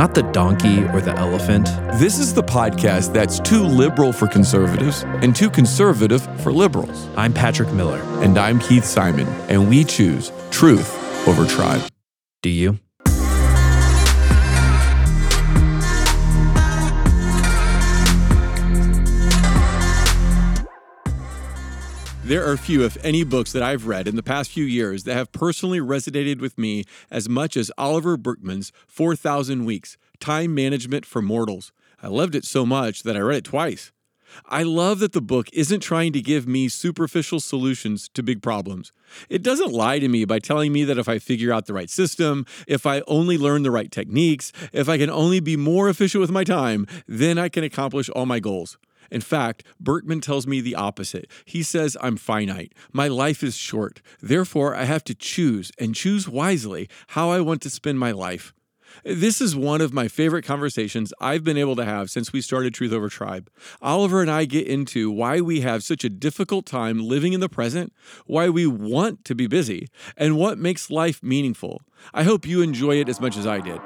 not the donkey or the elephant. This is the podcast that's too liberal for conservatives and too conservative for liberals. I'm Patrick Miller. And I'm Keith Simon, and we choose truth over tribe. Do you? There are few, if any, books that I've read in the past few years that have personally resonated with me as much as Oliver Burkeman's 4,000 Weeks Time Management for Mortals. I loved it so much that I read it twice. I love that the book isn't trying to give me superficial solutions to big problems. It doesn't lie to me by telling me that if I figure out the right system, if I only learn the right techniques, if I can only be more efficient with my time, then I can accomplish all my goals. In fact, Burkeman tells me the opposite. He says I'm finite. My life is short. Therefore, I have to choose and choose wisely how I want to spend my life. This is one of my favorite conversations I've been able to have since we started Truth Over Tribe. Oliver and I get into why we have such a difficult time living in the present, why we want to be busy, and what makes life meaningful. I hope you enjoy it as much as I did.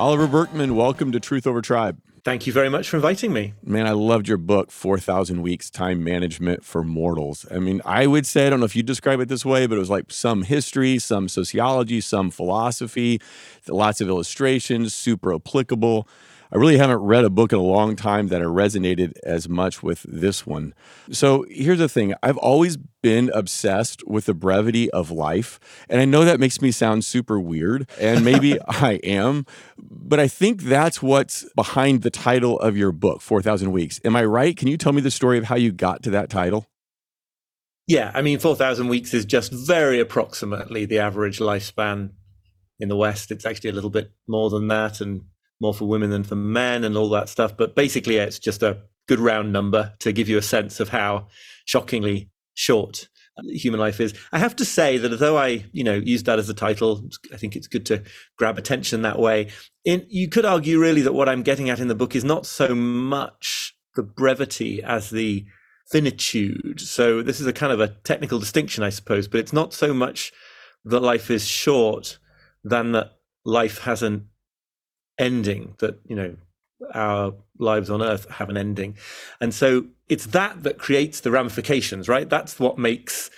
Oliver Burkeman, welcome to Truth Over Tribe. Thank you very much for inviting me. Man, I loved your book, 4,000 Weeks Time Management for Mortals. I mean, I would say, I don't know if you describe it this way, but it was like some history, some sociology, some philosophy, lots of illustrations, super applicable. I really haven't read a book in a long time that I resonated as much with this one. So here's the thing I've always been obsessed with the brevity of life. And I know that makes me sound super weird, and maybe I am, but I think that's what's behind the title of your book, 4,000 Weeks. Am I right? Can you tell me the story of how you got to that title? Yeah, I mean, 4,000 weeks is just very approximately the average lifespan in the West. It's actually a little bit more than that. And more for women than for men and all that stuff. But basically, it's just a good round number to give you a sense of how shockingly short uh, human life is. I have to say that although I, you know, use that as a title, I think it's good to grab attention that way. In, you could argue really that what I'm getting at in the book is not so much the brevity as the finitude. So this is a kind of a technical distinction, I suppose, but it's not so much that life is short than that life has an ending that you know our lives on earth have an ending. And so it's that that creates the ramifications right? That's what makes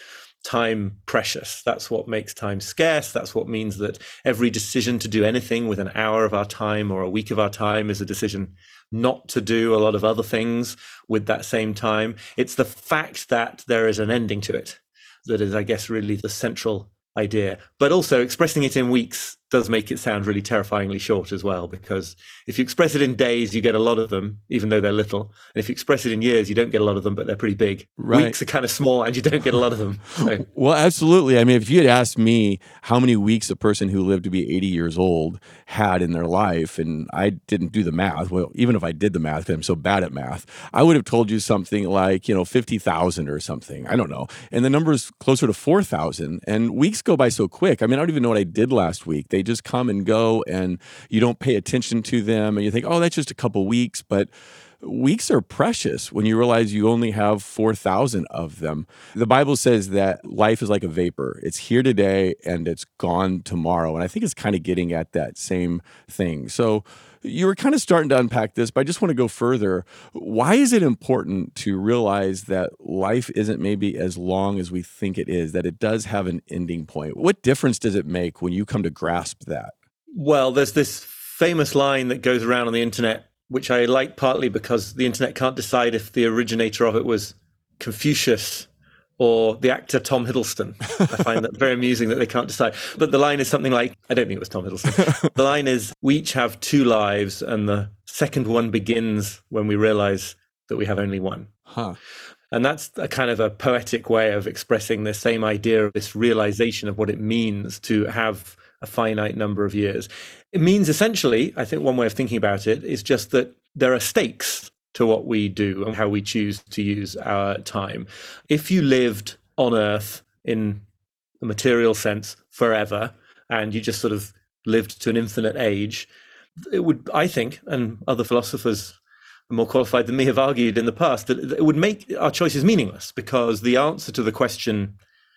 time precious. That's what makes time scarce. That's what means that every decision to do anything with an hour of our time or a week of our time is a decision not to do a lot of other things with that same time. It's the fact that there is an ending to it that is i guess really the central idea but also expressing it in weeks does make it sound really terrifyingly short as well because if you express it in days you get a lot of them even though they're little. And if you express it in years you don't get a lot of them but they're pretty big. Right. weeks are kind of small and you don't get a lot of them. So. well absolutely. I mean if you had asked me how many weeks a person who lived to be 80 years old had in their life and i didn't do the math well even if i did the math i'm so bad at math i would have told you something like you know 50000 or something. I don't know. And the number is closer to 4000 and weeks go by so quick. I mean i don't even know what i did last week. They just come and go and you don't pay attention to them and you think, oh, that's just a couple weeks. But weeks are precious when you realize you only have 4,000 of them. The Bible says that life is like a vapor. It's here today and it's gone tomorrow. And I think it's kind of getting at that same thing. So you were kind of starting to unpack this, but I just want to go further. Why is it important to realize that life isn't maybe as long as we think it is, that it does have an ending point? What difference does it make when you come to grasp that? Well, there's this famous line that goes around on the internet which I like partly because the internet can't decide if the originator of it was Confucius or the actor Tom Hiddleston. I find that very amusing that they can't decide. But the line is something like I don't think it was Tom Hiddleston. the line is We each have two lives, and the second one begins when we realize that we have only one. Huh. And that's a kind of a poetic way of expressing the same idea of this realization of what it means to have a finite number of years. It means essentially, I think one way of thinking about it is just that there are stakes to what we do and how we choose to use our time. If you lived on Earth in a material sense forever and you just sort of lived to an infinite age, it would, I think, and other philosophers more qualified than me have argued in the past, that it would make our choices meaningless because the answer to the question,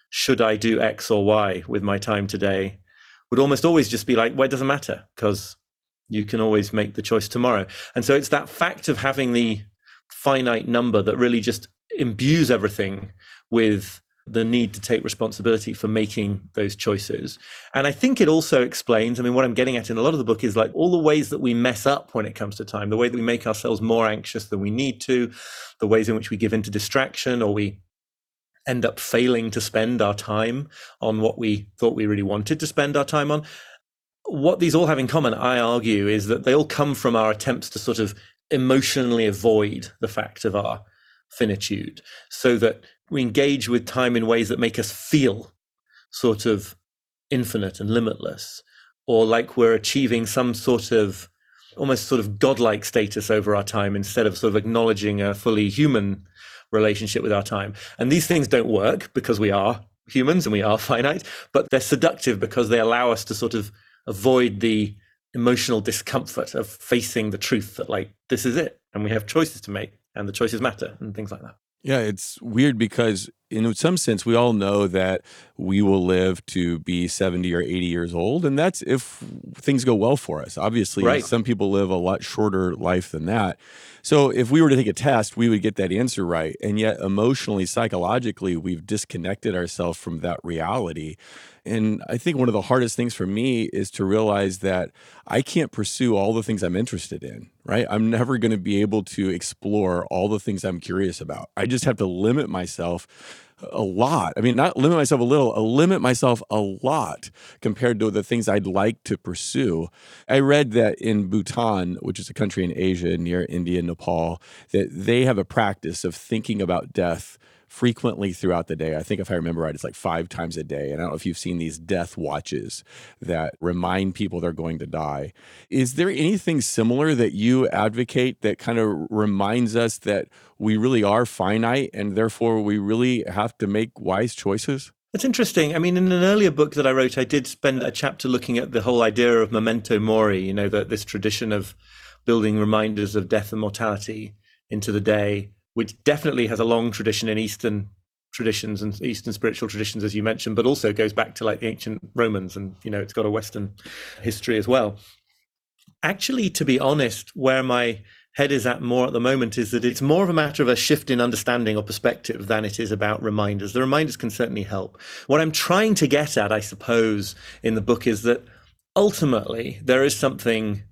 should I do X or Y with my time today, would almost always just be like, well, it doesn't matter because you can always make the choice tomorrow. And so it's that fact of having the finite number that really just imbues everything with the need to take responsibility for making those choices. And I think it also explains, I mean, what I'm getting at in a lot of the book is like all the ways that we mess up when it comes to time, the way that we make ourselves more anxious than we need to, the ways in which we give into distraction or we end up failing to spend our time on what we thought we really wanted to spend our time on. What these all have in common, I argue, is that they all come from our attempts to sort of emotionally avoid the fact of our finitude so that we engage with time in ways that make us feel sort of infinite and limitless, or like we're achieving some sort of almost sort of godlike status over our time instead of sort of acknowledging a fully human relationship with our time. And these things don't work because we are humans and we are finite, but they're seductive because they allow us to sort of avoid the emotional discomfort of facing the truth that like this is it and we have choices to make and the choices matter and things like that. Yeah, it's weird because in some sense we all know that we will live to be 70 or 80 years old and that's if things go well for us. Obviously, Right. some people live a lot shorter life than that. So if we were to take a test, we would get that answer right. And yet emotionally, psychologically, we've disconnected ourselves from that reality. And I think one of the hardest things for me is to realize that I can't pursue all the things I'm interested in, right? I'm never going to be able to explore all the things I'm curious about. I just have to limit myself a lot. I mean, not limit myself a little, uh, limit myself a lot compared to the things I'd like to pursue. I read that in Bhutan, which is a country in Asia near India and Nepal, that they have a practice of thinking about death frequently throughout the day. I think if I remember right, it's like five times a day. And I don't know if you've seen these death watches that remind people they're going to die. Is there anything similar that you advocate that kind of reminds us that we really are finite and therefore we really have to make wise choices? It's interesting. I mean, in an earlier book that I wrote, I did spend a chapter looking at the whole idea of memento mori, you know, that this tradition of building reminders of death and mortality into the day, which definitely has a long tradition in Eastern traditions and Eastern spiritual traditions, as you mentioned, but also goes back to like the ancient Romans and, you know, it's got a Western history as well. Actually, to be honest, where my head is at more at the moment is that it's more of a matter of a shift in understanding or perspective than it is about reminders. The reminders can certainly help. What I'm trying to get at, I suppose, in the book is that ultimately there is something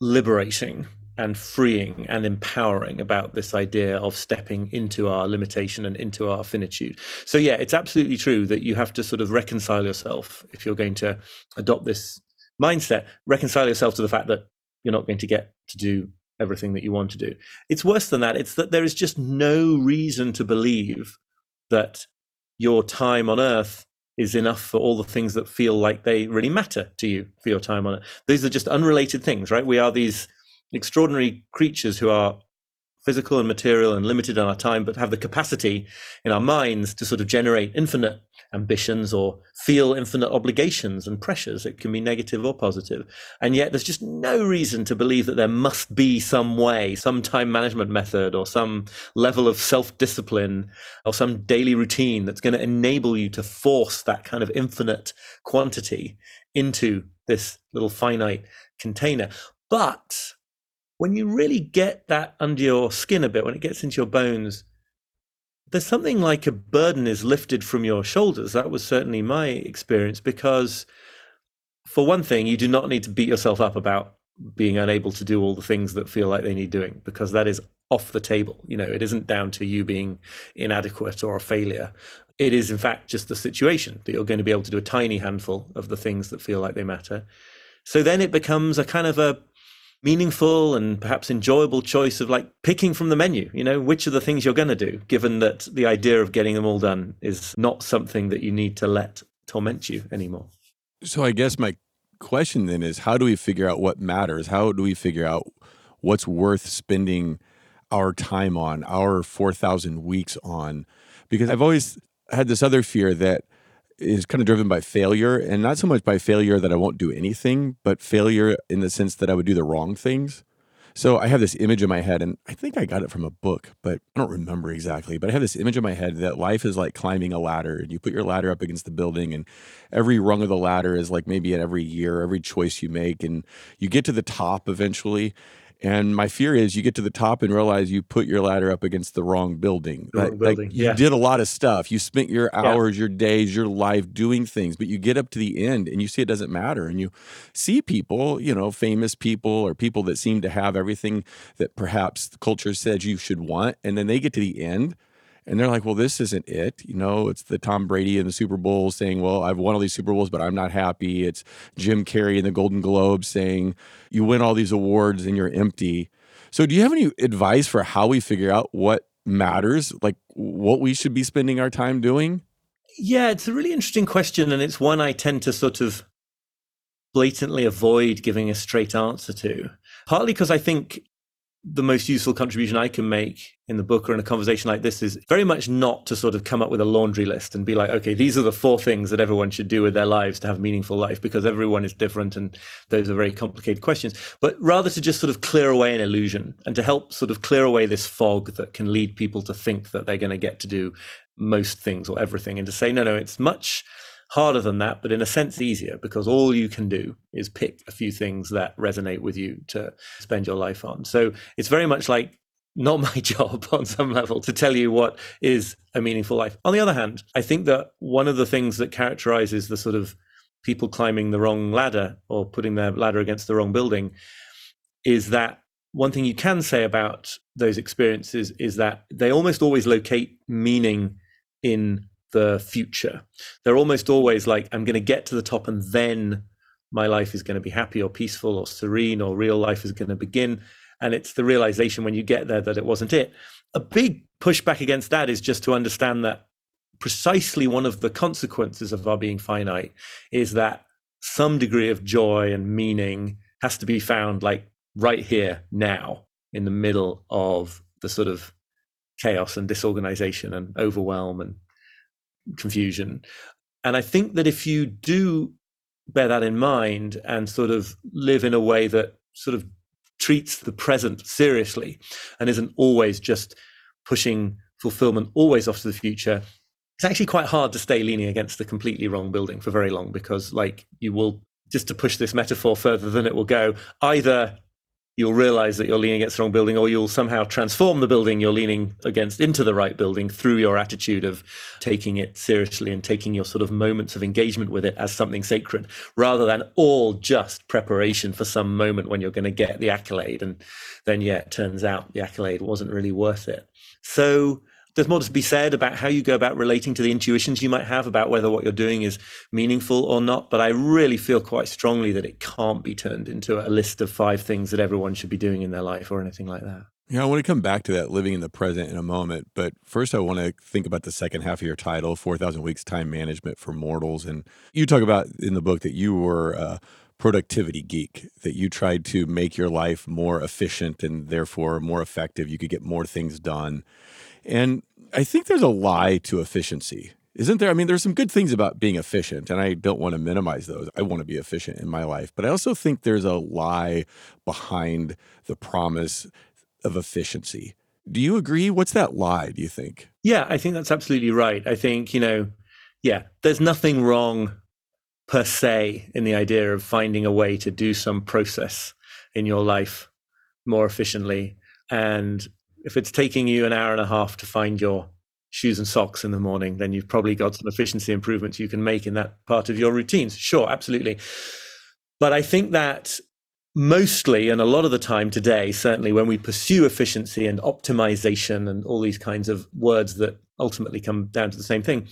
liberating and freeing and empowering about this idea of stepping into our limitation and into our finitude. So, yeah, it's absolutely true that you have to sort of reconcile yourself if you're going to adopt this mindset, reconcile yourself to the fact that you're not going to get to do everything that you want to do. It's worse than that. It's that there is just no reason to believe that your time on earth is enough for all the things that feel like they really matter to you for your time on it. These are just unrelated things, right? We are these extraordinary creatures who are physical and material and limited in our time, but have the capacity in our minds to sort of generate infinite ambitions or feel infinite obligations and pressures. It can be negative or positive. And yet there's just no reason to believe that there must be some way, some time management method or some level of self discipline or some daily routine that's going to enable you to force that kind of infinite quantity into this little finite container. But when you really get that under your skin a bit, when it gets into your bones, there's something like a burden is lifted from your shoulders. That was certainly my experience because, for one thing, you do not need to beat yourself up about being unable to do all the things that feel like they need doing because that is off the table. You know, it isn't down to you being inadequate or a failure. It is, in fact, just the situation that you're going to be able to do a tiny handful of the things that feel like they matter. So then it becomes a kind of a meaningful and perhaps enjoyable choice of like picking from the menu, you know, which are the things you're going to do, given that the idea of getting them all done is not something that you need to let torment you anymore. So I guess my question then is how do we figure out what matters? How do we figure out what's worth spending our time on, our 4,000 weeks on? Because I've always had this other fear that is kind of driven by failure and not so much by failure that I won't do anything, but failure in the sense that I would do the wrong things. So I have this image in my head, and I think I got it from a book, but I don't remember exactly. But I have this image in my head that life is like climbing a ladder, and you put your ladder up against the building, and every rung of the ladder is like maybe at every year, every choice you make, and you get to the top eventually. And my fear is you get to the top and realize you put your ladder up against the wrong building. The wrong Like- building, like you yeah. did a lot of stuff. You spent your Yeah. hours, your days, your life doing things, but you get up to the end and you see it doesn't matter. And you see people, you know, famous people or people that seem to have everything that perhaps the culture says you should want. And then they get to the end and they're like, well, this isn't it. You know, it's the Tom Brady in the Super Bowl saying, well, I've won all these Super Bowls, but I'm not happy. It's Jim Carrey in the Golden Globe saying, you win all these awards and you're empty. So, do you have any advice for how we figure out what matters, like what we should be spending our time doing? Yeah, it's a really interesting question, and it's one I tend to sort of blatantly avoid giving a straight answer to. Partly because I think the most useful contribution I can make in the book or in a conversation like this is very much not to sort of come up with a laundry list and be like, okay, these are the four things that everyone should do with their lives to have a meaningful life, because everyone is different and those are very complicated questions. But rather to just sort of clear away an illusion and to help sort of clear away this fog that can lead people to think that they're going to get to do most things or everything and to say, no, no, it's much harder than that, but in a sense easier because all you can do is pick a few things that resonate with you to spend your life on. So it's very much like not my job on some level to tell you what is a meaningful life. On the other hand, I think that one of the things that characterizes the sort of people climbing the wrong ladder or putting their ladder against the wrong building is that one thing you can say about those experiences is that they almost always locate meaning in the future. They're almost always like, I'm going to get to the top and then my life is going to be happy or peaceful or serene or real life is going to begin. And it's the realization when you get there that it wasn't it. A big pushback against that is just to understand that precisely one of the consequences of our being finite is that some degree of joy and meaning has to be found like right here now in the middle of the sort of chaos and disorganization and overwhelm and confusion. And I think that if you do bear that in mind and sort of live in a way that sort of treats the present seriously and isn't always just pushing fulfillment always off to the future, it's actually quite hard to stay leaning against the completely wrong building for very long because, like, you will just to push this metaphor further than it will go, either you'll realize that you're leaning against the wrong building, or you'll somehow transform the building you're leaning against into the right building through your attitude of taking it seriously and taking your sort of moments of engagement with it as something sacred, rather than all just preparation for some moment when you're going to get the accolade. And then, yeah, it turns out the accolade wasn't really worth it. So, there's more to be said about how you go about relating to the intuitions you might have about whether what you're doing is meaningful or not. But I really feel quite strongly that it can't be turned into a list of five things that everyone should be doing in their life or anything like that. Yeah, I want to come back to that living in the present in a moment. But first, I want to think about the second half of your title 4,000 Weeks Time Management for Mortals. And you talk about in the book that you were a productivity geek, that you tried to make your life more efficient and therefore more effective. You could get more things done. And I think there's a lie to efficiency. Isn't there? I mean, there's some good things about being efficient, and I don't want to minimize those. I want to be efficient in my life, but I also think there's a lie behind the promise of efficiency. Do you agree? What's that lie, do you think? Yeah, I think that's absolutely right. I think, you know, yeah, there's nothing wrong per se in the idea of finding a way to do some process in your life more efficiently. And if it's taking you an hour and a half to find your shoes and socks in the morning, then you've probably got some efficiency improvements you can make in that part of your routines. Sure, absolutely. But I think that mostly and a lot of the time today, certainly when we pursue efficiency and optimization and all these kinds of words that ultimately come down to the same thing,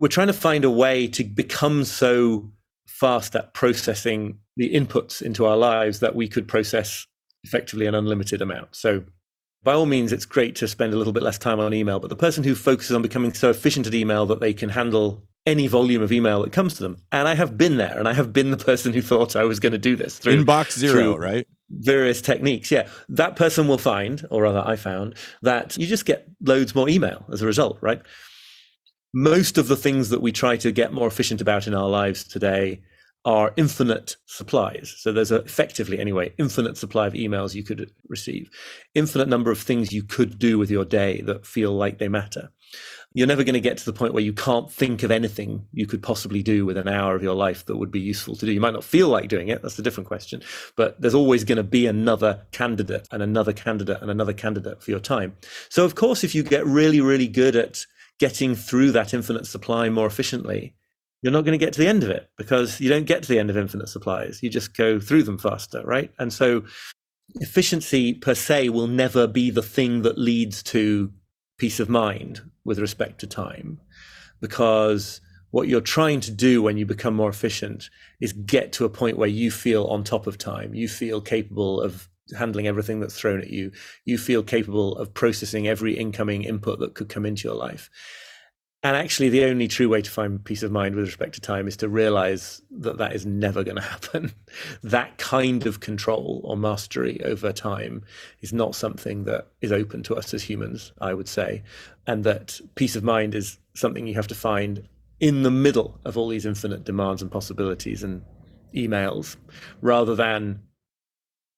we're trying to find a way to become so fast at processing the inputs into our lives that we could process effectively an unlimited amount. So by all means, it's great to spend a little bit less time on email, but the person who focuses on becoming so efficient at email that they can handle any volume of email that comes to them. And I have been there, and I have been the person who thought I was going to do this through Inbox zero, through right? Various techniques. Yeah. That person will find, or rather, I found, that you just get loads more email as a result, right? Most of the things that we try to get more efficient about in our lives today are infinite supplies. So there's a, effectively, anyway, infinite supply of emails you could receive, infinite number of things you could do with your day that feel like they matter you're never going to get to the point where you can't think of anything you could possibly do with an hour of your life that would be useful to do. You might not feel like doing it, that's a different question, but there's always going to be another candidate and another candidate and another candidate for your time. So, of course, if you get really, really good at getting through that infinite supply more efficiently, you're not going to get to the end of it because you don't get to the end of infinite supplies. You just go through them faster, right? And so, efficiency per se will never be the thing that leads to peace of mind with respect to time because what you're trying to do when you become more efficient is get to a point where you feel on top of time you feel capable of handling everything that's thrown at you you feel capable of processing every incoming input that could come into your life and actually, the only true way to find peace of mind with respect to time is to realize that that is never going to happen. that kind of control or mastery over time is not something that is open to us as humans, I would say. And that peace of mind is something you have to find in the middle of all these infinite demands and possibilities and emails rather than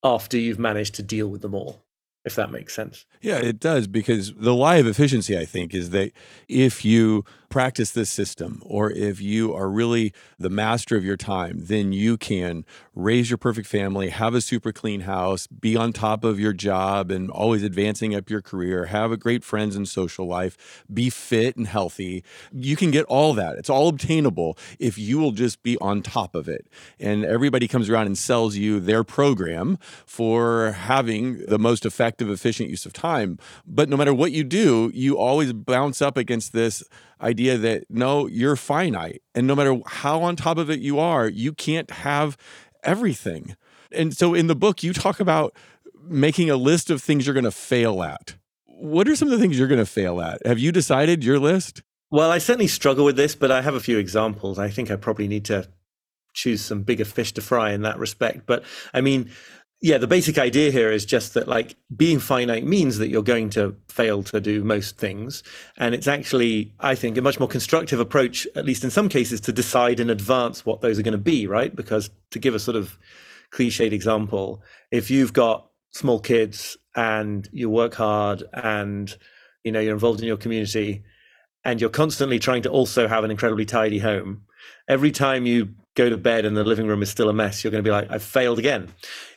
after you've managed to deal with them all if that makes sense. Yeah, it does because the lie of efficiency, I think, is that if you practice this system or if you are really the master of your time, then you can raise your perfect family, have a super clean house, be on top of your job and always advancing up your career, have a great friends and social life, be fit and healthy. You can get all that. It's all obtainable if you will just be on top of it. And everybody comes around and sells you their program for having the most effective, efficient use of time. But no matter what you do, you always bounce up against this idea that no, you're finite. And no matter how on top of it you are, you can't have everything. And so in the book, you talk about making a list of things you're going to fail at. What are some of the things you're going to fail at? Have you decided your list? Well, I certainly struggle with this, but I have a few examples. I think I probably need to choose some bigger fish to fry in that respect. But I mean, yeah, the basic idea here is just that like being finite means that you're going to fail to do most things. And it's actually, I think, a much more constructive approach, at least in some cases, to decide in advance what those are going to be, right? Because to give a sort of cliched example, if you've got small kids and you work hard and you know you're involved in your community and you're constantly trying to also have an incredibly tidy home every time you go to bed and the living room is still a mess, you're going to be like, I've failed again.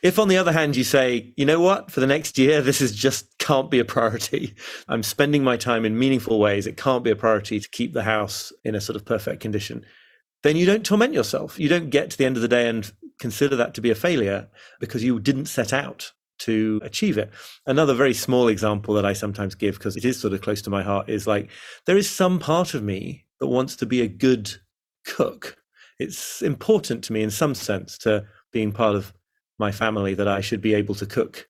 If, on the other hand, you say, you know what, for the next year, this is just can't be a priority. I'm spending my time in meaningful ways. It can't be a priority to keep the house in a sort of perfect condition. Then you don't torment yourself. You don't get to the end of the day and consider that to be a failure because you didn't set out to achieve it. Another very small example that I sometimes give because it is sort of close to my heart is like there is some part of me that wants to be a good cook it's important to me in some sense to being part of my family that I should be able to cook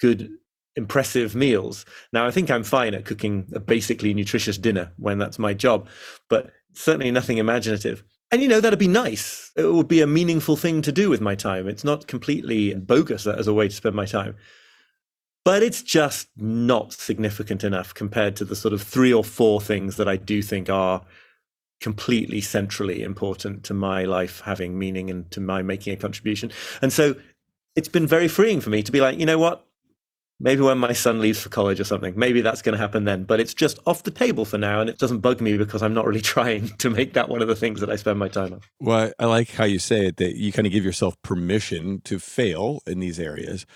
good, impressive meals. Now, I think I'm fine at cooking a basically nutritious dinner when that's my job, but certainly nothing imaginative. And you know, that'd be nice. It would be a meaningful thing to do with my time. It's not completely bogus as a way to spend my time. But it's just not significant enough compared to the sort of three or four things that I do think are completely centrally important to my life having meaning and to my making a contribution. And so it's been very freeing for me to be like, you know what? Maybe when my son leaves for college or something, maybe that's going to happen then. But it's just off the table for now. And it doesn't bug me because I'm not really trying to make that one of the things that I spend my time on. Well, I like how you say it that you kind of give yourself permission to fail in these areas.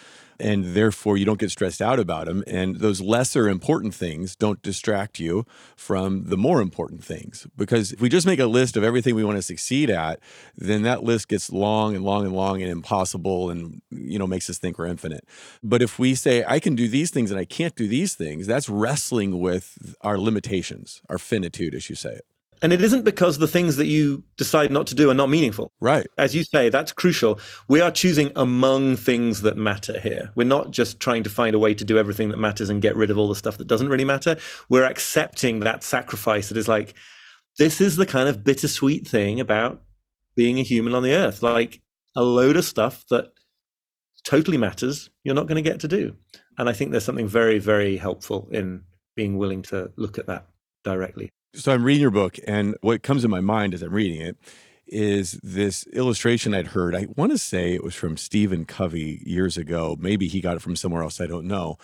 And therefore you don't get stressed out about them. And those lesser important things don't distract you from the more important things. Because if we just make a list of everything we want to succeed at, then that list gets long and long and long and impossible and you know makes us think we're infinite. But if we say I can do these things and I can't do these things, that's wrestling with our limitations, our finitude, as you say it. And it isn't because the things that you decide not to do are not meaningful. Right. As you say, that's crucial. We are choosing among things that matter here. We're not just trying to find a way to do everything that matters and get rid of all the stuff that doesn't really matter. We're accepting that sacrifice that is like, this is the kind of bittersweet thing about being a human on the earth. Like a load of stuff that totally matters, you're not going to get to do. And I think there's something very, very helpful in being willing to look at that directly. So I'm reading your book, and what comes to my mind as I'm reading it is this illustration I'd heard. I want to say it was from Stephen Covey years ago. Maybe he got it from somewhere else. I don't know.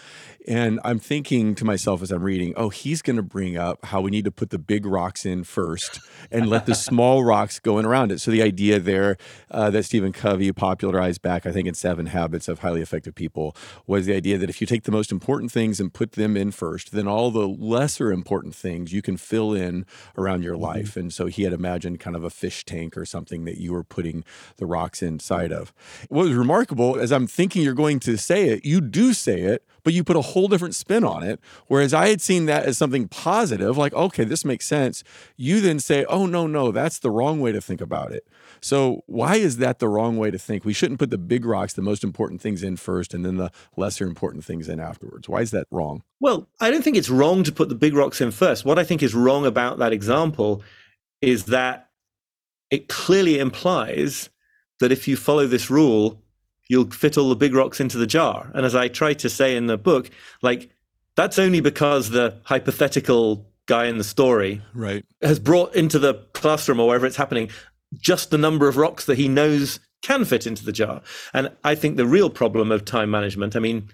And I'm thinking to myself as I'm reading, oh, he's going to bring up how we need to put the big rocks in first and let the small rocks go in around it. So the idea there uh, that Stephen Covey popularized back, I think, in Seven Habits of Highly Effective People was the idea that if you take the most important things and put them in first, then all the lesser important things you can fill in around your mm-hmm. life. And so he had imagined kind of a fish tank or something that you were putting the rocks inside of. What was remarkable, as I'm thinking you're going to say it, you do say it, but you put a whole different spin on it. Whereas I had seen that as something positive, like, okay, this makes sense. You then say, oh, no, no, that's the wrong way to think about it. So, why is that the wrong way to think? We shouldn't put the big rocks, the most important things in first, and then the lesser important things in afterwards. Why is that wrong? Well, I don't think it's wrong to put the big rocks in first. What I think is wrong about that example is that it clearly implies that if you follow this rule, you'll fit all the big rocks into the jar. And as I try to say in the book, like that's only because the hypothetical guy in the story right. has brought into the classroom or wherever it's happening just the number of rocks that he knows can fit into the jar. And I think the real problem of time management, I mean,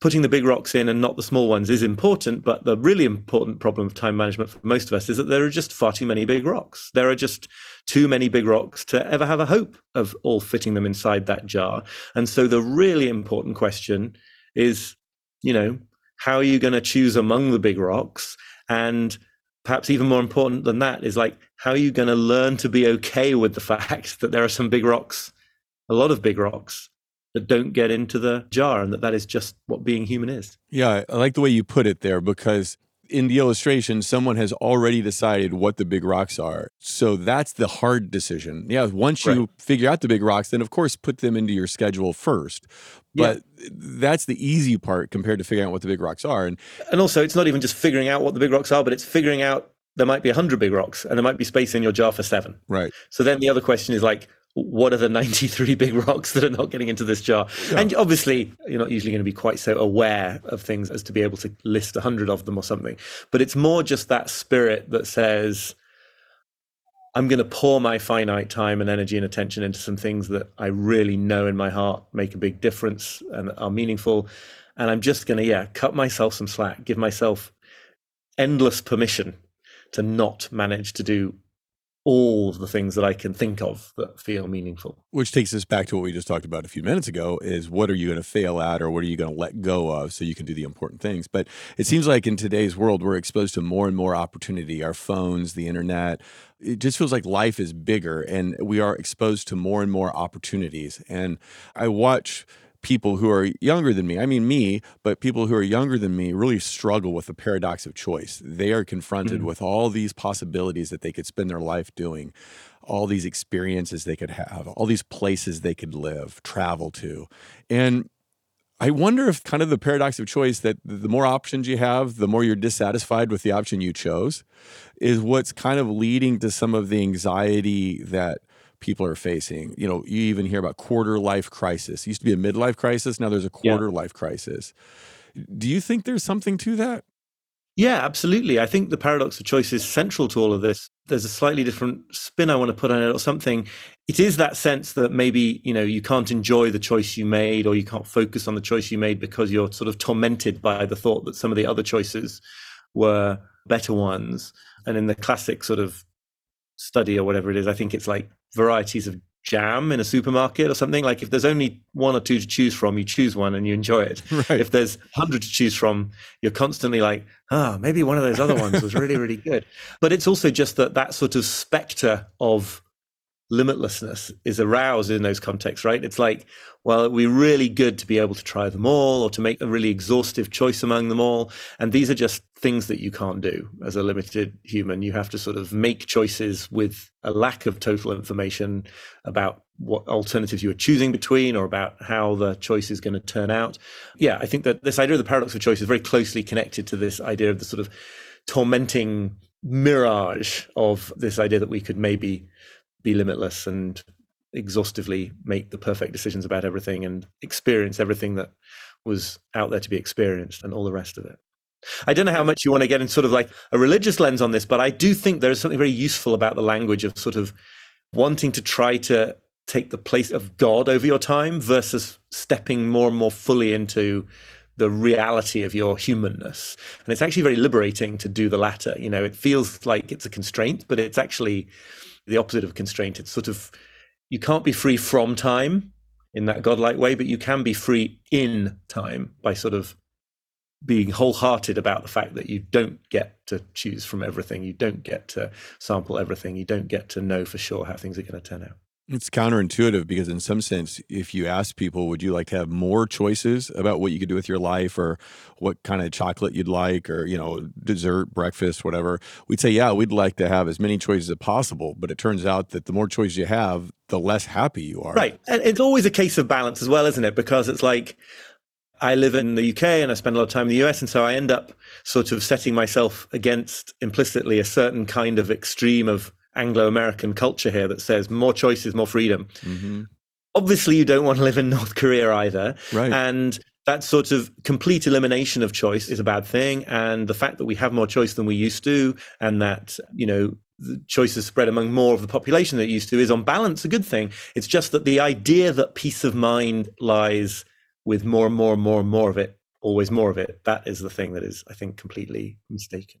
putting the big rocks in and not the small ones is important, but the really important problem of time management for most of us is that there are just far too many big rocks. There are just too many big rocks to ever have a hope of all fitting them inside that jar. And so the really important question is, you know, how are you going to choose among the big rocks? And perhaps even more important than that is like, how are you going to learn to be okay with the fact that there are some big rocks, a lot of big rocks, that don't get into the jar and that that is just what being human is. Yeah, I like the way you put it there because in the illustration, someone has already decided what the big rocks are. So that's the hard decision. Yeah, once you right. figure out the big rocks, then of course put them into your schedule first. But yeah. that's the easy part compared to figuring out what the big rocks are. And and also, it's not even just figuring out what the big rocks are, but it's figuring out there might be 100 big rocks and there might be space in your jar for seven. Right. So then the other question is like, what are the 93 big rocks that are not getting into this jar? Yeah. And obviously, you're not usually going to be quite so aware of things as to be able to list 100 of them or something. But it's more just that spirit that says, I'm going to pour my finite time and energy and attention into some things that I really know in my heart make a big difference and are meaningful. And I'm just going to, yeah, cut myself some slack, give myself endless permission to not manage to do all the things that I can think of that feel meaningful. Which takes us back to what we just talked about a few minutes ago is what are you going to fail at or what are you going to let go of so you can do the important things. But it seems like in today's world, we're exposed to more and more opportunity. Our phones, the internet, it just feels like life is bigger and we are exposed to more and more opportunities. And I watch people who are younger than me, I mean me, but people who are younger than me really struggle with the paradox of choice. They are confronted mm-hmm. with all these possibilities that they could spend their life doing, all these experiences they could have, all these places they could live, travel to. And I wonder if kind of the paradox of choice that the more options you have, the more you're dissatisfied with the option you chose, is what's kind of leading to some of the anxiety that people are facing. You know, you even hear about quarter life crisis. It used to be a midlife crisis. Now there's a quarter yeah. life crisis. Do you think there's something to that? Yeah, absolutely. I think the paradox of choice is central to all of this. There's a slightly different spin I want to put on it or something. It is that sense that maybe, you know, you can't enjoy the choice you made or you can't focus on the choice you made because you're sort of tormented by the thought that some of the other choices were better ones. And in the classic sort of study or whatever it is, I think it's like varieties of jam in a supermarket or something. Like if there's only one or two to choose from, you choose one and you enjoy it. Right. If there's hundred to choose from, you're constantly like, ah, oh, maybe one of those other ones was really, really good. But it's also just that that sort of specter of limitlessness is aroused in those contexts, right? It's like, well, it'd be really good to be able to try them all or to make a really exhaustive choice among them all. And these are just things that you can't do as a limited human. You have to sort of make choices with a lack of total information about what alternatives you are choosing between or about how the choice is going to turn out. Yeah, I think that this idea of the paradox of choice is very closely connected to this idea of the sort of tormenting mirage of this idea that we could maybe be limitless and exhaustively make the perfect decisions about everything and experience everything that was out there to be experienced and all the rest of it. I don't know how much you want to get in sort of like a religious lens on this, but I do think there is something very useful about the language of sort of wanting to try to take the place of God over your time versus stepping more and more fully into the reality of your humanness. And it's actually very liberating to do the latter. You know, it feels like it's a constraint, but it's actually the opposite of constraint. It's sort of you can't be free from time in that godlike way, but you can be free in time by sort of being wholehearted about the fact that you don't get to choose from everything, you don't get to sample everything, you don't get to know for sure how things are going to turn out. It's counterintuitive because, in some sense, if you ask people, would you like to have more choices about what you could do with your life or what kind of chocolate you'd like or, you know, dessert, breakfast, whatever, we'd say, yeah, we'd like to have as many choices as possible. But it turns out that the more choices you have, the less happy you are. Right. And it's always a case of balance as well, isn't it? Because it's like, I live in the UK and I spend a lot of time in the US. And so I end up sort of setting myself against implicitly a certain kind of extreme of Anglo-American culture here that says more choices, more freedom. Mm-hmm. Obviously, you don't want to live in North Korea either, right? And that sort of complete elimination of choice is a bad thing. And the fact that we have more choice than we used to, and that you know the choices spread among more of the population that used to, is on balance a good thing. It's just that the idea that peace of mind lies with more and more and more and more of it, always more of it, that is the thing that is, I think, completely mistaken.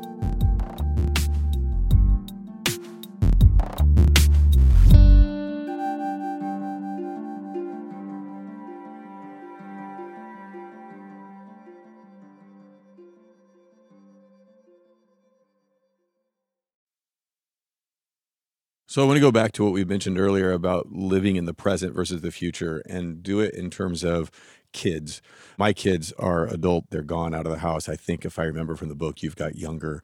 So I want to go back to what we mentioned earlier about living in the present versus the future and do it in terms of kids. My kids are adult, they're gone out of the house. I think if I remember from the book, you've got younger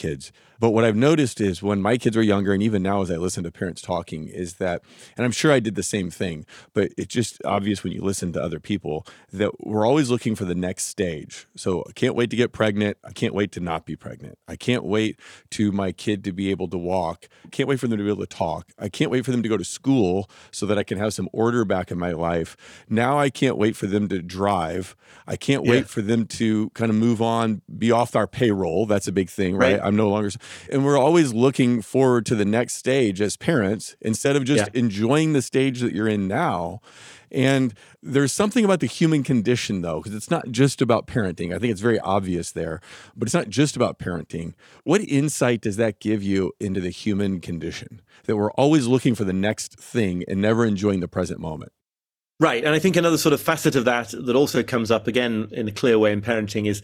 kids. But what I've noticed is when my kids were younger, and even now as I listen to parents talking, is that, and I'm sure I did the same thing, but it's just obvious when you listen to other people that we're always looking for the next stage. So I can't wait to get pregnant. I can't wait to not be pregnant. I can't wait to my kid to be able to walk. I can't wait for them to be able to talk. I can't wait for them to go to school so that I can have some order back in my life. Now I can't wait for them to drive. I can't yeah. wait for them to kind of move on, be off our payroll. That's a big thing, right? right. I, am no longer. And we're always looking forward to the next stage as parents instead of just Yeah. enjoying the stage that you're in now. And there's something about the human condition, though, because it's not just about parenting. I think it's very obvious there, but it's not just about parenting. What insight does that give you into the human condition? That we're always looking for the next thing and never enjoying the present moment. Right. And I think another sort of facet of that that also comes up again in a clear way in parenting is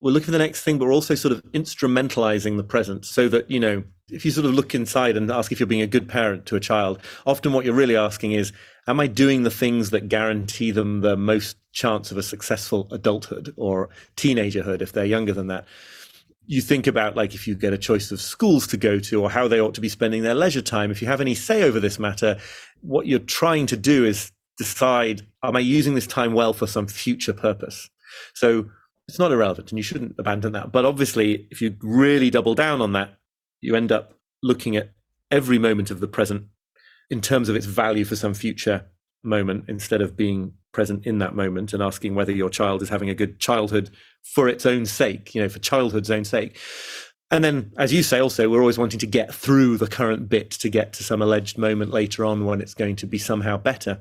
we're looking for the next thing, but we're also sort of instrumentalizing the present so that, you know, if you sort of look inside and ask if you're being a good parent to a child, often what you're really asking is, am I doing the things that guarantee them the most chance of a successful adulthood or teenagerhood if they're younger than that? you think about like if you get a choice of schools to go to or how they ought to be spending their leisure time if you have any say over this matter what you're trying to do is decide am i using this time well for some future purpose so it's not irrelevant and you shouldn't abandon that but obviously if you really double down on that you end up looking at every moment of the present in terms of its value for some future moment instead of being present in that moment and asking whether your child is having a good childhood for its own sake, you know, for childhood's own sake. And then, as you say, also, we're always wanting to get through the current bit to get to some alleged moment later on when it's going to be somehow better.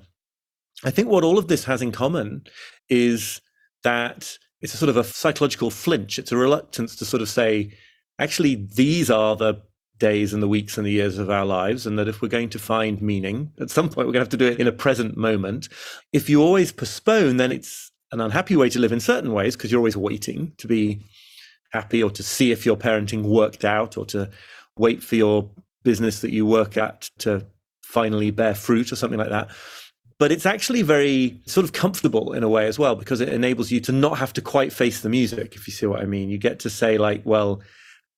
I think what all of this has in common is that it's a sort of a psychological flinch. It's a reluctance to sort of say, actually, these are the days and the weeks and the years of our lives, and that if we're going to find meaning, at some point we're going to have to do it in a present moment. If you always postpone, then it's an unhappy way to live in certain ways because you're always waiting to be happy or to see if your parenting worked out or to wait for your business that you work at to finally bear fruit or something like that. But it's actually very sort of comfortable in a way as well because it enables you to not have to quite face the music, if you see what I mean. You get to say, like, well,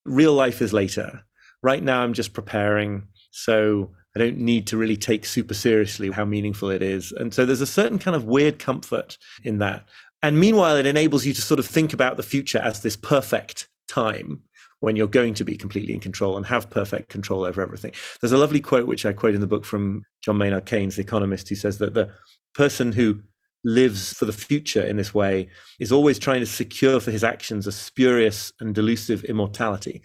real life is later. Right now, I'm just preparing. So I don't need to really take super seriously how meaningful it is. And so there's a certain kind of weird comfort in that. And meanwhile, it enables you to sort of think about the future as this perfect time when you're going to be completely in control and have perfect control over everything. There's a lovely quote, which I quote in the book from John Maynard Keynes, the economist, who says that the person who lives for the future in this way is always trying to secure for his actions a spurious and delusive immortality.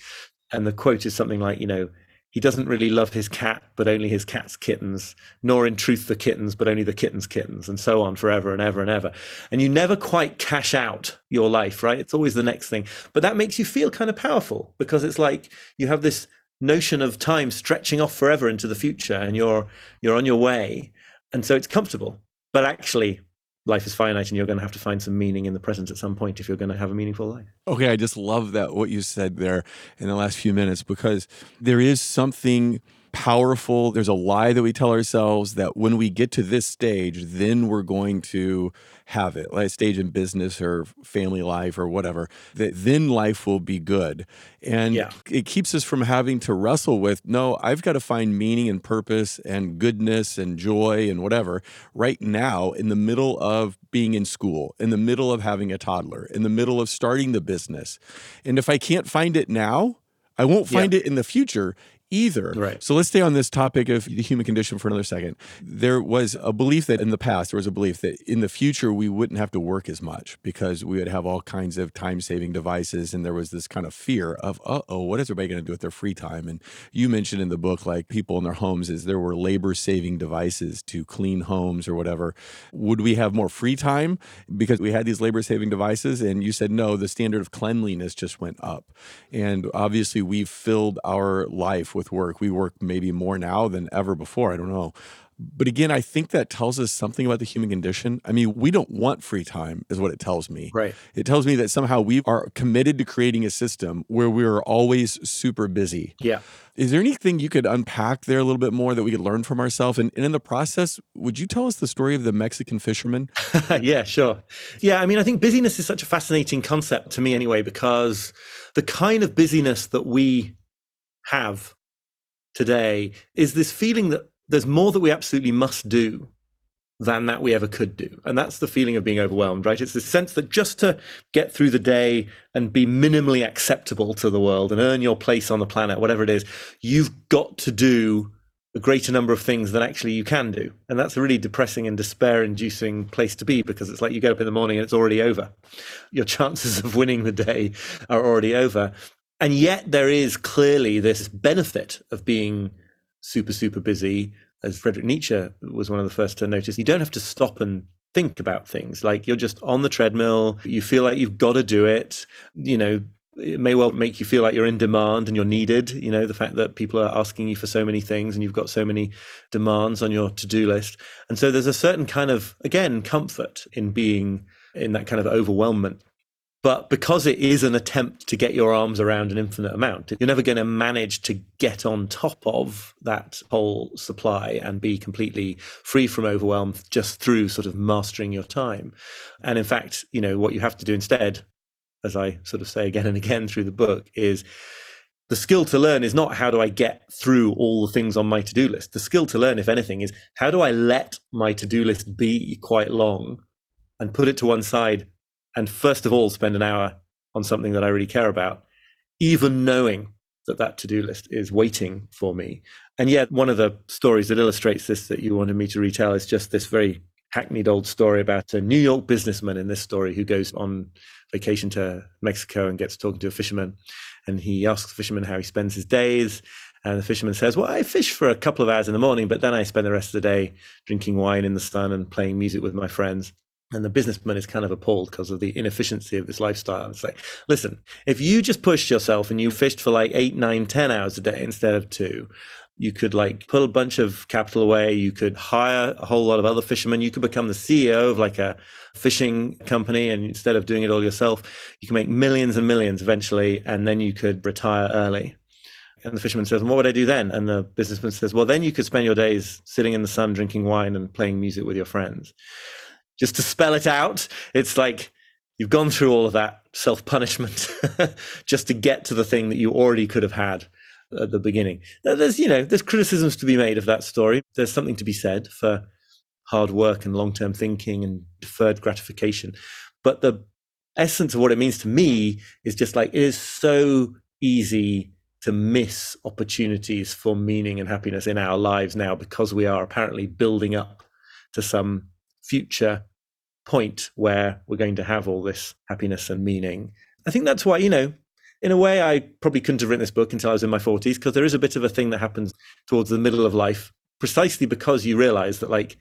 And the quote is something like, you know, he doesn't really love his cat, but only his cat's kittens, nor in truth the kittens, but only the kitten's kittens, and so on forever and ever and ever. And you never quite cash out your life, right? It's always the next thing. But that makes you feel kind of powerful because it's like you have this notion of time stretching off forever into the future and you're you're on your way. And so it's comfortable. But actually, life is finite and you're going to have to find some meaning in the present at some point if you're going to have a meaningful life. Okay, I just love that what you said there in the last few minutes because there is something powerful. There's a lie that we tell ourselves that when we get to this stage, then we're going to have it, like a stage in business or family life or whatever, that then life will be good. And Yeah. it keeps us from having to wrestle with, no, I've got to find meaning and purpose and goodness and joy and whatever right now in the middle of being in school, in the middle of having a toddler, in the middle of starting the business. And if I can't find it now, I won't Yeah. find it in the future either. Right. So let's stay on this topic of the human condition for another second. There was a belief that in the past, there was a belief that in the future we wouldn't have to work as much because we would have all kinds of time saving devices. And there was this kind of fear of, uh oh, what is everybody going to do with their free time? And you mentioned in the book, like people in their homes, is there were labor saving devices to clean homes or whatever. Would we have more free time because we had these labor saving devices? And you said, no, the standard of cleanliness just went up. And obviously, we've filled our life with work. We work maybe more now than ever before. I don't know. But again, I think that tells us something about the human condition. I mean, we don't want free time, is what it tells me. Right. It tells me that somehow we are committed to creating a system where we're always super busy. Yeah. Is there anything you could unpack there a little bit more that we could learn from ourselves? And, and in the process, would you tell us the story of the Mexican fisherman? yeah, sure. Yeah, I mean, I think busyness is such a fascinating concept to me anyway, because the kind of busyness that we have today is this feeling that there's more that we absolutely must do than that we ever could do. And that's the feeling of being overwhelmed, right? It's the sense that just to get through the day and be minimally acceptable to the world and earn your place on the planet, whatever it is, you've got to do a greater number of things than actually you can do. And that's a really depressing and despair inducing place to be because it's like you get up in the morning and it's already over. Your chances of winning the day are already over. And yet there is clearly this benefit of being super, super busy. As frederick Nietzsche was one of the first to notice, you don't have to stop and think about things. Like you're just on the treadmill, you feel like you've got to do it. You know, it may well make you feel like you're in demand and you're needed. You know, the fact that people are asking you for so many things and you've got so many demands on your to do list. And so there's a certain kind of, again, comfort in being in that kind of overwhelmment. But because it is an attempt to get your arms around an infinite amount, you're never going to manage to get on top of that whole supply and be completely free from overwhelm just through sort of mastering your time. And in fact, you know, what you have to do instead as I sort of say again and again through the book, is the skill to learn is not how do I get through all the things on my to do list. The skill to learn, if anything, is how do I let my to do list be quite long and put it to one side and first of all spend an hour on something that I really care about, even knowing that that to do list is waiting for me. And yet, one of the stories that illustrates this that you wanted me to retell is just this very hackneyed old story about a New York businessman in this story who goes on vacation to Mexico and gets talking to a fisherman. And he asks the fisherman how he spends his days. And the fisherman says, Well, I fish for a couple of hours in the morning, but then I spend the rest of the day drinking wine in the sun and playing music with my friends. And the businessman is kind of appalled because of the inefficiency of this lifestyle. It's like, listen, if you just pushed yourself and you fished for like eight, nine, ten hours a day instead of two, you could like put a bunch of capital away. You could hire a whole lot of other fishermen. You could become the CEO of like a fishing company. And instead of doing it all yourself, you can make millions and millions eventually. And then you could retire early. And the fisherman says, What would I do then? And the businessman says, Well, then you could spend your days sitting in the sun, drinking wine, and playing music with your friends. Just to spell it out, it's like you've gone through all of that self punishment just to get to the thing that you already could have had at the beginning. There's, you know, there's criticisms to be made of that story. There's something to be said for hard work and long term thinking and deferred gratification. But the essence of what it means to me is just like it is so easy to miss opportunities for meaning and happiness in our lives now because we are apparently building up to some future point where we're going to have all this happiness and meaning. I think that's why, you know, in a way, I probably couldn't have written this book until I was in my 40s because there is a bit of a thing that happens towards the middle of life, precisely because you realize that, like,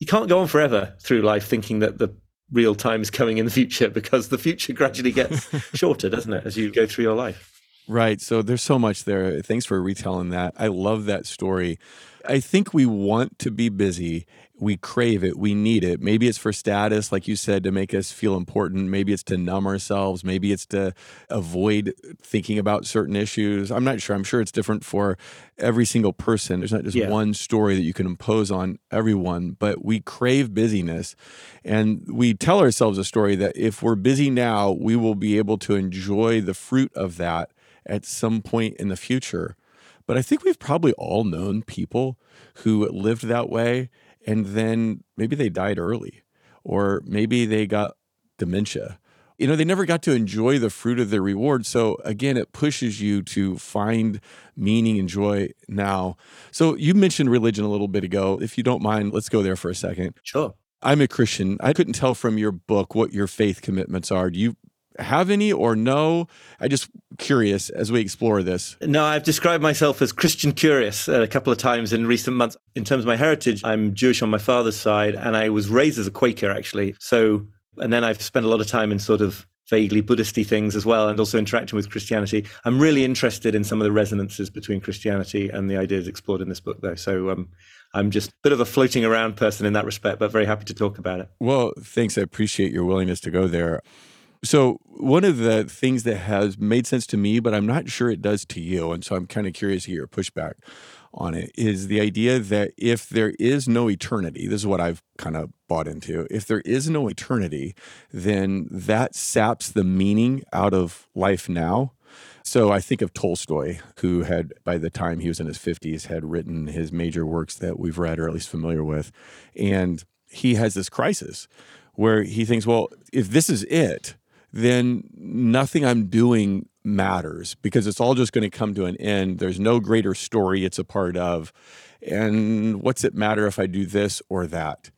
you can't go on forever through life thinking that the real time is coming in the future because the future gradually gets shorter, doesn't it, as you go through your life? Right. So there's so much there. Thanks for retelling that. I love that story. I think we want to be busy we crave it, we need it. Maybe it's for status, like you said, to make us feel important. Maybe it's to numb ourselves. Maybe it's to avoid thinking about certain issues. I'm not sure. I'm sure it's different for every single person. There's not just yeah. one story that you can impose on everyone, but we crave busyness. And we tell ourselves a story that if we're busy now, we will be able to enjoy the fruit of that at some point in the future. But I think we've probably all known people who lived that way and then maybe they died early or maybe they got dementia. You know they never got to enjoy the fruit of their reward. So again it pushes you to find meaning and joy now. So you mentioned religion a little bit ago. If you don't mind let's go there for a second. Sure. I'm a christian. I couldn't tell from your book what your faith commitments are. Do you have any or no? I just curious as we explore this. No, I've described myself as Christian curious a couple of times in recent months. In terms of my heritage, I'm Jewish on my father's side, and I was raised as a Quaker actually. So, and then I've spent a lot of time in sort of vaguely Buddhisty things as well, and also interacting with Christianity. I'm really interested in some of the resonances between Christianity and the ideas explored in this book, though. So um, I'm just a bit of a floating around person in that respect, but very happy to talk about it. Well, thanks. I appreciate your willingness to go there. So, one of the things that has made sense to me, but I'm not sure it does to you, and so I'm kind of curious to hear your pushback on it, is the idea that if there is no eternity, this is what I've kind of bought into. If there is no eternity, then that saps the meaning out of life now. So I think of Tolstoy, who had, by the time he was in his 50s, had written his major works that we've read or at least familiar with. And he has this crisis where he thinks, well, if this is it, then nothing I'm doing matters because it's all just going to come to an end. There's no greater story it's a part of. And what's it matter if I do this or that?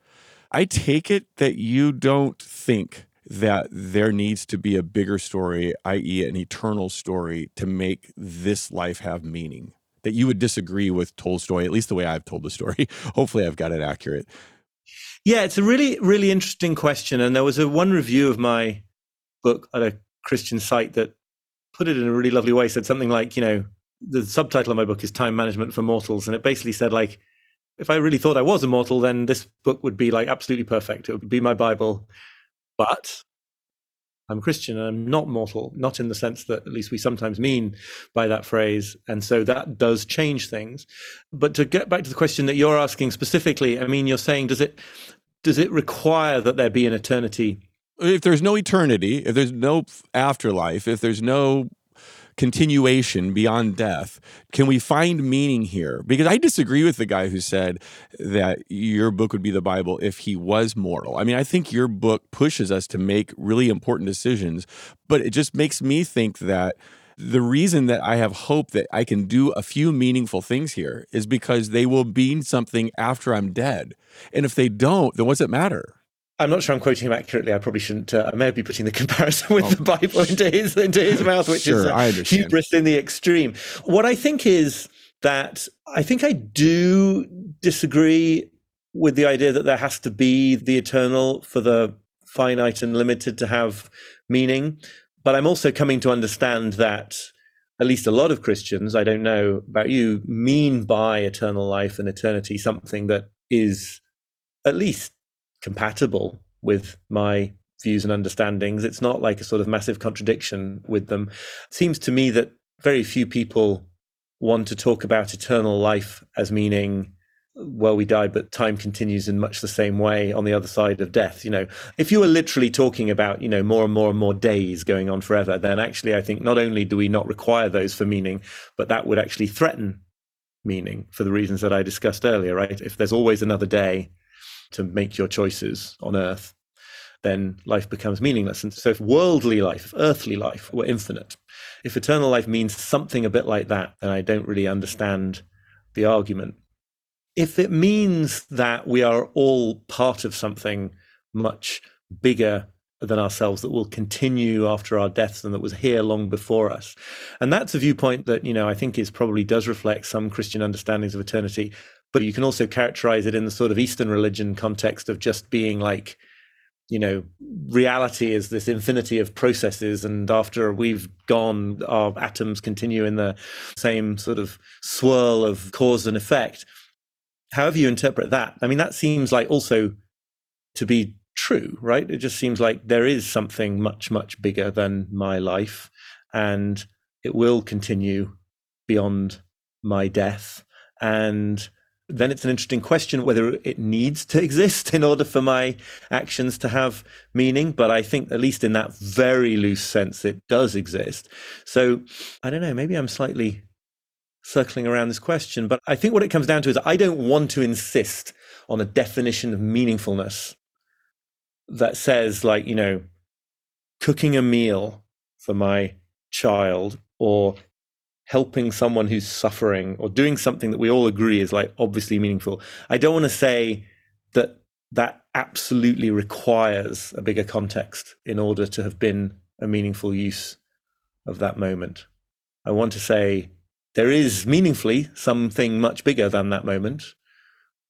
I take it that you don't think that there needs to be a bigger story, i.e., an eternal story, to make this life have meaning. That you would disagree with Tolstoy, at least the way I've told the story. Hopefully, I've got it accurate. Yeah, it's a really, really interesting question. And there was a one review of my book at a Christian site that put it in a really lovely way, said something like, you know, the subtitle of my book is Time Management for Mortals. And it basically said, like, if I really thought I was immortal, then this book would be like absolutely perfect. It would be my Bible. But I'm Christian and I'm not mortal, not in the sense that at least we sometimes mean by that phrase. And so that does change things. But to get back to the question that you're asking specifically, I mean, you're saying, does it does it require that there be an eternity? If there's no eternity, if there's no afterlife, if there's no continuation beyond death. Can we find meaning here? Because I disagree with the guy who said that your book would be the Bible if he was mortal. I mean, I think your book pushes us to make really important decisions, but it just makes me think that the reason that I have hope that I can do a few meaningful things here is because they will mean something after I'm dead. And if they don't, then what's it matter? I'm not sure I'm quoting him accurately. I probably shouldn't. Uh, I may be putting the comparison with oh. the Bible into his into his mouth, which sure, is uh, hubris in the extreme. What I think is that I think I do disagree with the idea that there has to be the eternal for the finite and limited to have meaning. But I'm also coming to understand that at least a lot of Christians, I don't know about you, mean by eternal life and eternity something that is at least compatible with my views and understandings. It's not like a sort of massive contradiction with them. It seems to me that very few people want to talk about eternal life as meaning well we die but time continues in much the same way on the other side of death you know if you were literally talking about you know more and more and more days going on forever then actually i think not only do we not require those for meaning but that would actually threaten meaning for the reasons that i discussed earlier right if there's always another day to make your choices on earth, then life becomes meaningless. And so, if worldly life, if earthly life were infinite, if eternal life means something a bit like that, then I don't really understand the argument. If it means that we are all part of something much bigger than ourselves that will continue after our deaths and that was here long before us. And that's a viewpoint that, you know, I think is probably does reflect some Christian understandings of eternity but you can also characterize it in the sort of Eastern religion context of just being like, you know, reality is this infinity of processes, and after we've gone, our atoms continue in the same sort of swirl of cause and effect. However, you interpret that, I mean, that seems like also to be true, right? It just seems like there is something much, much bigger than my life, and it will continue beyond my death. And then it's an interesting question whether it needs to exist in order for my actions to have meaning. But I think, at least in that very loose sense, it does exist. So I don't know, maybe I'm slightly circling around this question. But I think what it comes down to is I don't want to insist on a definition of meaningfulness that says, like, you know, cooking a meal for my child or helping someone who's suffering or doing something that we all agree is like obviously meaningful. I don't want to say that that absolutely requires a bigger context in order to have been a meaningful use of that moment. I want to say there is meaningfully something much bigger than that moment.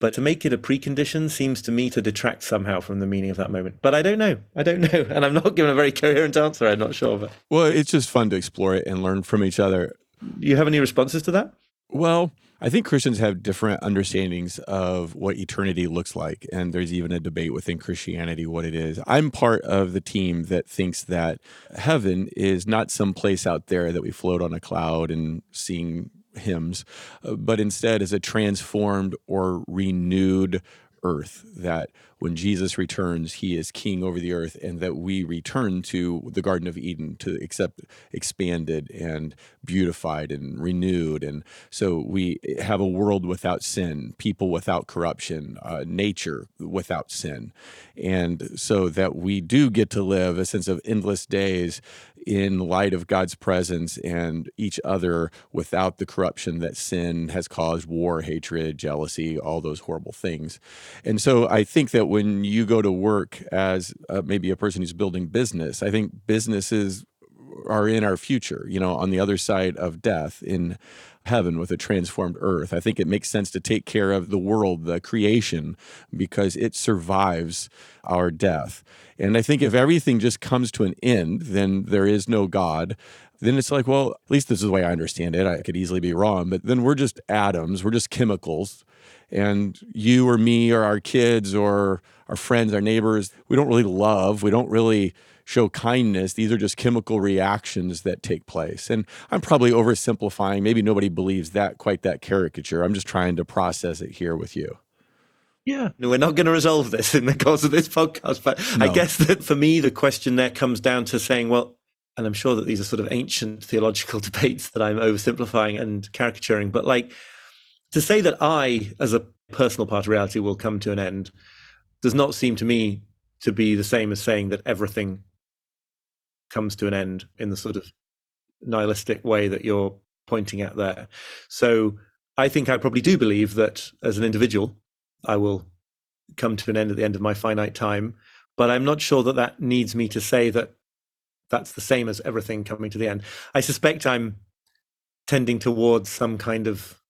But to make it a precondition seems to me to detract somehow from the meaning of that moment. But I don't know. I don't know. And I'm not given a very coherent answer. I'm not sure. But well, it's just fun to explore it and learn from each other you have any responses to that? Well, I think Christians have different understandings of what eternity looks like. And there's even a debate within Christianity what it is. I'm part of the team that thinks that heaven is not some place out there that we float on a cloud and sing hymns, uh, but instead is a transformed or renewed earth that when Jesus returns, he is king over the earth, and that we return to the Garden of Eden to accept expanded and beautified and renewed. And so we have a world without sin, people without corruption, uh, nature without sin. And so that we do get to live a sense of endless days in light of God's presence and each other without the corruption that sin has caused war, hatred, jealousy, all those horrible things. And so I think that when you go to work as uh, maybe a person who's building business. I think businesses are in our future, you know, on the other side of death in heaven with a transformed earth. I think it makes sense to take care of the world, the creation, because it survives our death. And I think if everything just comes to an end, then there is no God. Then it's like, well, at least this is the way I understand it. I could easily be wrong, but then we're just atoms, we're just chemicals. And you or me or our kids or our friends, our neighbors, we don't really love, we don't really show kindness. These are just chemical reactions that take place. And I'm probably oversimplifying. Maybe nobody believes that quite that caricature. I'm just trying to process it here with you. Yeah, no, we're not going to resolve this in the course of this podcast. But no. I guess that for me, the question there comes down to saying, well, and I'm sure that these are sort of ancient theological debates that I'm oversimplifying and caricaturing, but like to say that I, as a personal part of reality, will come to an end does not seem to me to be the same as saying that everything comes to an end in the sort of nihilistic way that you're pointing at there. So I think I probably do believe that as an individual, I will come to an end at the end of my finite time. But I'm not sure that that needs me to say that that's the same as everything coming to the end. I suspect I'm tending towards some kind of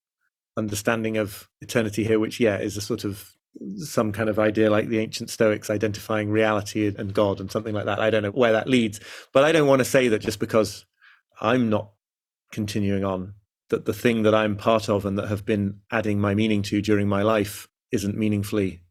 understanding of eternity here, which, yeah, is a sort of some kind of idea like the ancient Stoics identifying reality and God and something like that. I don't know where that leads, but I don't want to say that just because I'm not continuing on, that the thing that I'm part of and that have been adding my meaning to during my life isn't meaningfully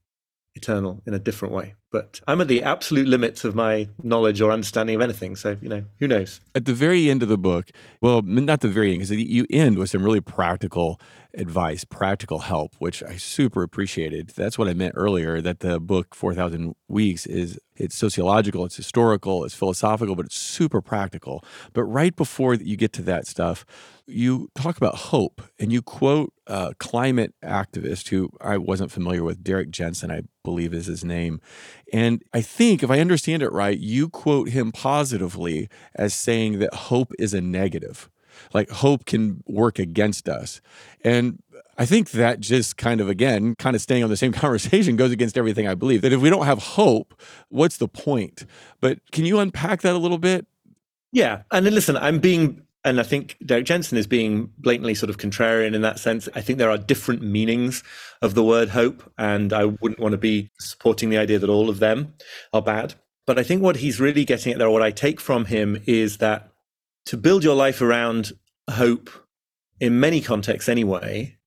eternal in a different way. But I'm at the absolute limits of my knowledge or understanding of anything. So, you know, who knows? At the very end of the book, well, not the very end, because you end with some really practical advice, practical help, which I super appreciated. That's what I meant earlier that the book 4000 Weeks is it's sociological, it's historical, it's philosophical, but it's super practical. But right before you get to that stuff, you talk about hope and you quote a climate activist who I wasn't familiar with, Derrick Jensen, I believe is his name. And I think, if I understand it right, you quote him positively as saying that hope is a negative like hope can work against us. And I think that just kind of, again, kind of staying on the same conversation goes against everything I believe. That if we don't have hope, what's the point? But can you unpack that a little bit? Yeah. And listen, I'm being, and I think Derrick Jensen is being blatantly sort of contrarian in that sense. I think there are different meanings of the word hope, and I wouldn't want to be supporting the idea that all of them are bad. But I think what he's really getting at there, what I take from him, is that to build your life around hope in many contexts anyway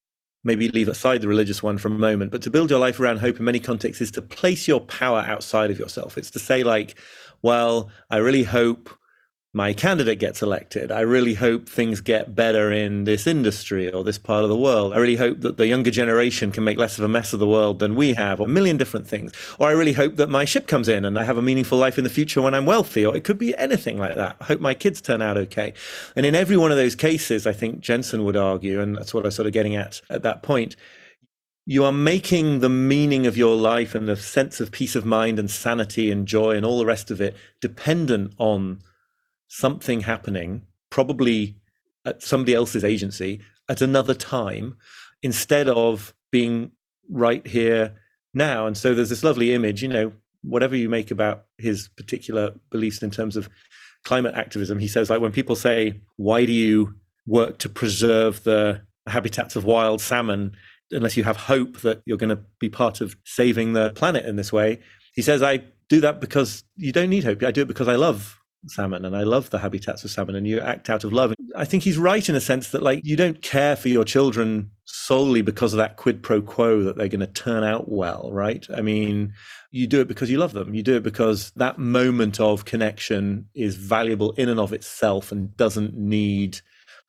maybe leave aside the religious one for a moment but to build your life around hope in many contexts is to place your power outside of yourself it's to say like well i really hope my candidate gets elected. I really hope things get better in this industry or this part of the world. I really hope that the younger generation can make less of a mess of the world than we have, or a million different things. Or I really hope that my ship comes in and I have a meaningful life in the future when I'm wealthy, or it could be anything like that. I hope my kids turn out okay. And in every one of those cases, I think Jensen would argue, and that's what I was sort of getting at at that point, you are making the meaning of your life and the sense of peace of mind and sanity and joy and all the rest of it dependent on something happening, probably at somebody else's agency at another time, instead of being right here now. And so there's this lovely image, you know, whatever you make about his particular beliefs in terms of climate activism, he says, like, when people say, why do you work to preserve the habitats of wild salmon unless you have hope that you're going to be part of saving the planet in this way? He says, I do that because you don't need hope. I do it because I love salmon and I love the habitats of salmon and you act out of love. I think he's right in a sense that like you don't care for your children solely because of that quid pro quo that they're going to turn out well, right? I mean, you do it because you love them. You do it because that moment of connection is valuable in and of itself and doesn't need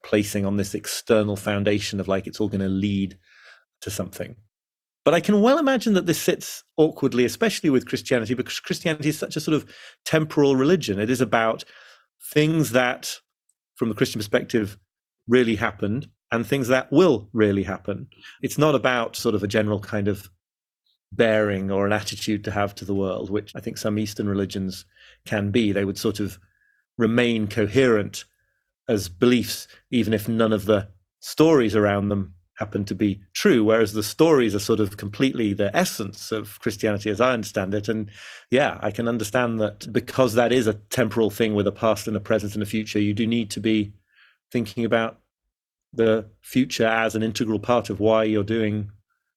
placing on this external foundation of like it's all going to lead to something. But I can well imagine that this sits awkwardly, especially with Christianity, because Christianity is such a sort of temporal religion. It is about things that, from the Christian perspective, really happened and things that will really happen. It's not about sort of a general kind of bearing or an attitude to have to the world, which I think some Eastern religions can be. They would sort of remain coherent as beliefs, even if none of the stories around them happen to be true, whereas the stories are sort of completely the essence of Christianity as I understand it. And yeah, I can understand that because that is a temporal thing with a past and a present and a future, you do need to be thinking about the future as an integral part of why you're doing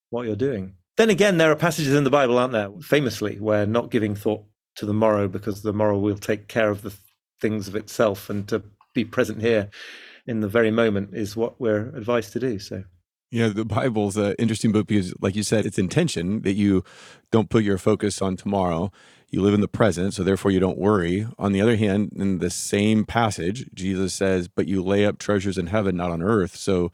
what you're doing. Then again, there are passages in the Bible, aren't there, famously, where not giving thought to the morrow because the morrow will take care of the things of itself and to be present here in the very moment is what we're advised to do. So Yeah, the Bible's an interesting book because, like you said, it's intention that you don't put your focus on tomorrow. You live in the present, so therefore you don't worry. On the other hand, in the same passage, Jesus says, But you lay up treasures in heaven, not on earth. So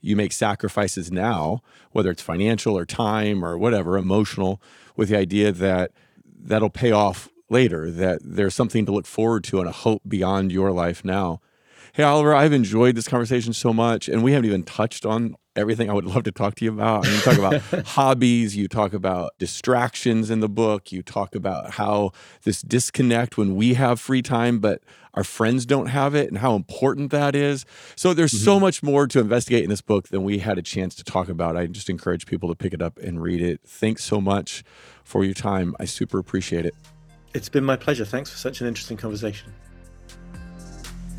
you make sacrifices now, whether it's financial or time or whatever, emotional, with the idea that that'll pay off later, that there's something to look forward to and a hope beyond your life now. Hey, Oliver, I've enjoyed this conversation so much, and we haven't even touched on everything I would love to talk to you about. I mean, you talk about hobbies, you talk about distractions in the book, you talk about how this disconnect when we have free time, but our friends don't have it, and how important that is. So, there's so mm-hmm. much more to investigate in this book than we had a chance to talk about. I just encourage people to pick it up and read it. Thanks so much for your time. I super appreciate it. it's been my pleasure. Thanks for such an interesting conversation.